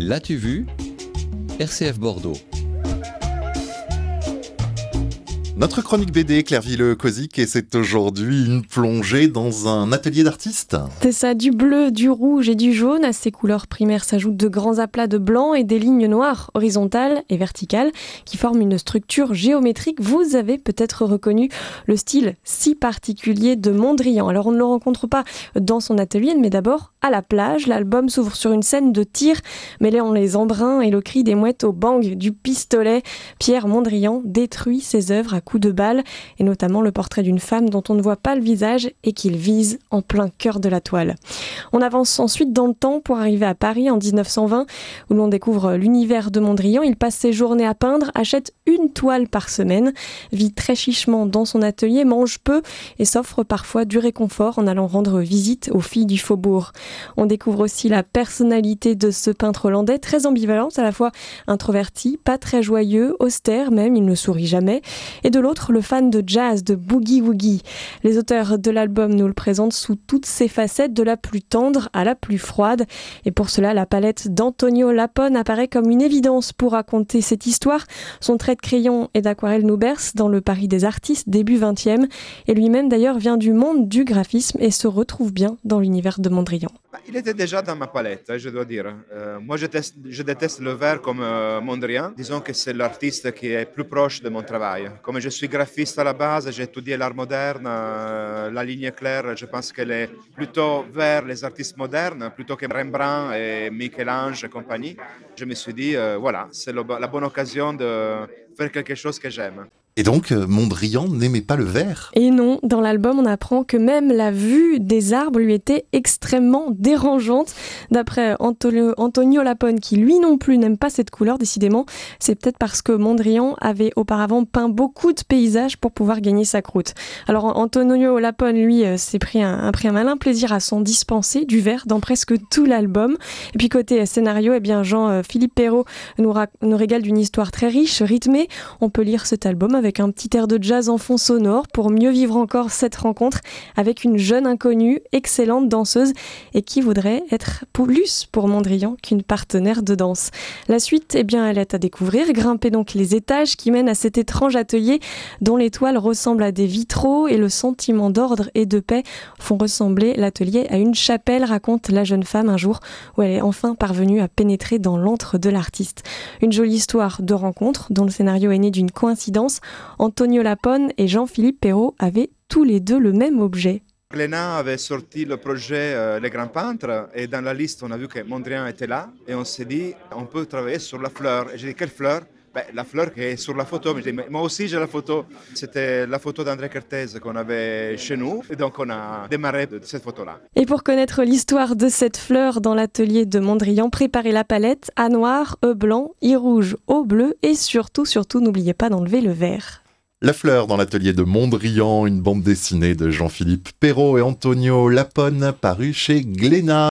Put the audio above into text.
L'as-tu vu? RCF Bordeaux. Notre chronique BD, Clairville Cosic, et c'est aujourd'hui une plongée dans un atelier d'artistes. C'est ça, du bleu, du rouge et du jaune. À ces couleurs primaires s'ajoutent de grands aplats de blanc et des lignes noires, horizontales et verticales, qui forment une structure géométrique. Vous avez peut-être reconnu le style si particulier de Mondrian. Alors on ne le rencontre pas dans son atelier, mais d'abord à la plage. L'album s'ouvre sur une scène de tir, mêlant les embruns et le cri des mouettes au bang du pistolet. Pierre Mondrian détruit ses œuvres à coups de balles, et notamment le portrait d'une femme dont on ne voit pas le visage et qu'il vise en plein cœur de la toile. On avance ensuite dans le temps pour arriver à Paris en 1920, où l'on découvre l'univers de Mondrian. Il passe ses journées à peindre, achète une toile par semaine, vit très chichement dans son atelier, mange peu et s'offre parfois du réconfort en allant rendre visite aux filles du faubourg. On découvre aussi la personnalité de ce peintre hollandais, très ambivalente, à la fois introverti, pas très joyeux, austère même, il ne sourit jamais, et de l'autre le fan de jazz, de boogie woogie. Les auteurs de l'album nous le présentent sous toutes ses facettes, de la plus tendre à la plus froide, et pour cela la palette d'Antonio Lapone apparaît comme une évidence pour raconter cette histoire. Son trait de crayon et d'aquarelle nous berce dans le Paris des artistes début 20e, et lui-même d'ailleurs vient du monde du graphisme et se retrouve bien dans l'univers de Mondrian. Bah, il était déjà dans ma palette, hein, je dois dire. Euh, moi, je, je, déteste le vert comme euh, Mondrian. Disons que c'est l'artiste qui est plus proche de mon travail. Comme je suis graphiste à la base, j'ai étudié l'art moderne. Euh, la ligne claire, je pense qu'elle est plutôt vers les artistes modernes, plutôt que Rembrandt et Michel-Ange et compagnie. Je me suis dit, voilà, c'est la bonne occasion de faire quelque chose que j'aime. Et donc, euh, Mondrian n'aimait pas le vert Et non, dans l'album, on apprend que même la vue des arbres lui était extrêmement dérangeante. D'après Antonio, Lapone, qui lui non plus n'aime pas cette couleur, décidément, c'est peut-être parce que Mondrian avait auparavant peint beaucoup de paysages pour pouvoir gagner sa croûte. Alors Antonio Lapone, lui, euh, s'est pris un, malin plaisir à s'en dispenser du vert dans presque tout l'album. Et puis côté scénario, eh bien Jean-Philippe Perrault nous, nous régale d'une histoire très riche, rythmée. On peut lire cet album avec avec un petit air de jazz en fond sonore pour mieux vivre encore cette rencontre avec une jeune inconnue, excellente danseuse et qui voudrait être plus pour Mondrian qu'une partenaire de danse. La suite, eh bien, elle est à découvrir. Grimper donc les étages qui mènent à cet étrange atelier dont les toiles ressemblent à des vitraux et le sentiment d'ordre et de paix font ressembler l'atelier à une chapelle, raconte la jeune femme un jour où elle est enfin parvenue à pénétrer dans l'antre de l'artiste. Une jolie histoire de rencontre dont le scénario est né d'une coïncidence Antonio Lapone et Jean-Philippe Perrault avaient tous les deux le même objet. Glénat avait sorti le projet euh, Les Grands Peintres et dans la liste on a vu que Mondrian était là et on s'est dit on peut travailler sur la fleur. Et j'ai dit quelle fleur? La fleur qui est sur la photo. moi aussi j'ai la photo. C'était la photo d'André Kertész qu'on avait chez nous. Et donc on a démarré de cette photo-là. Et pour connaître l'histoire de cette fleur dans l'atelier de Mondrian, préparez la palette à noir, E blanc, I rouge, O bleu et surtout, surtout, n'oubliez pas d'enlever le vert. La fleur dans l'atelier de Mondrian, une bande dessinée de Jean-Philippe Perrault et Antonio Lapone, parue chez Glénat.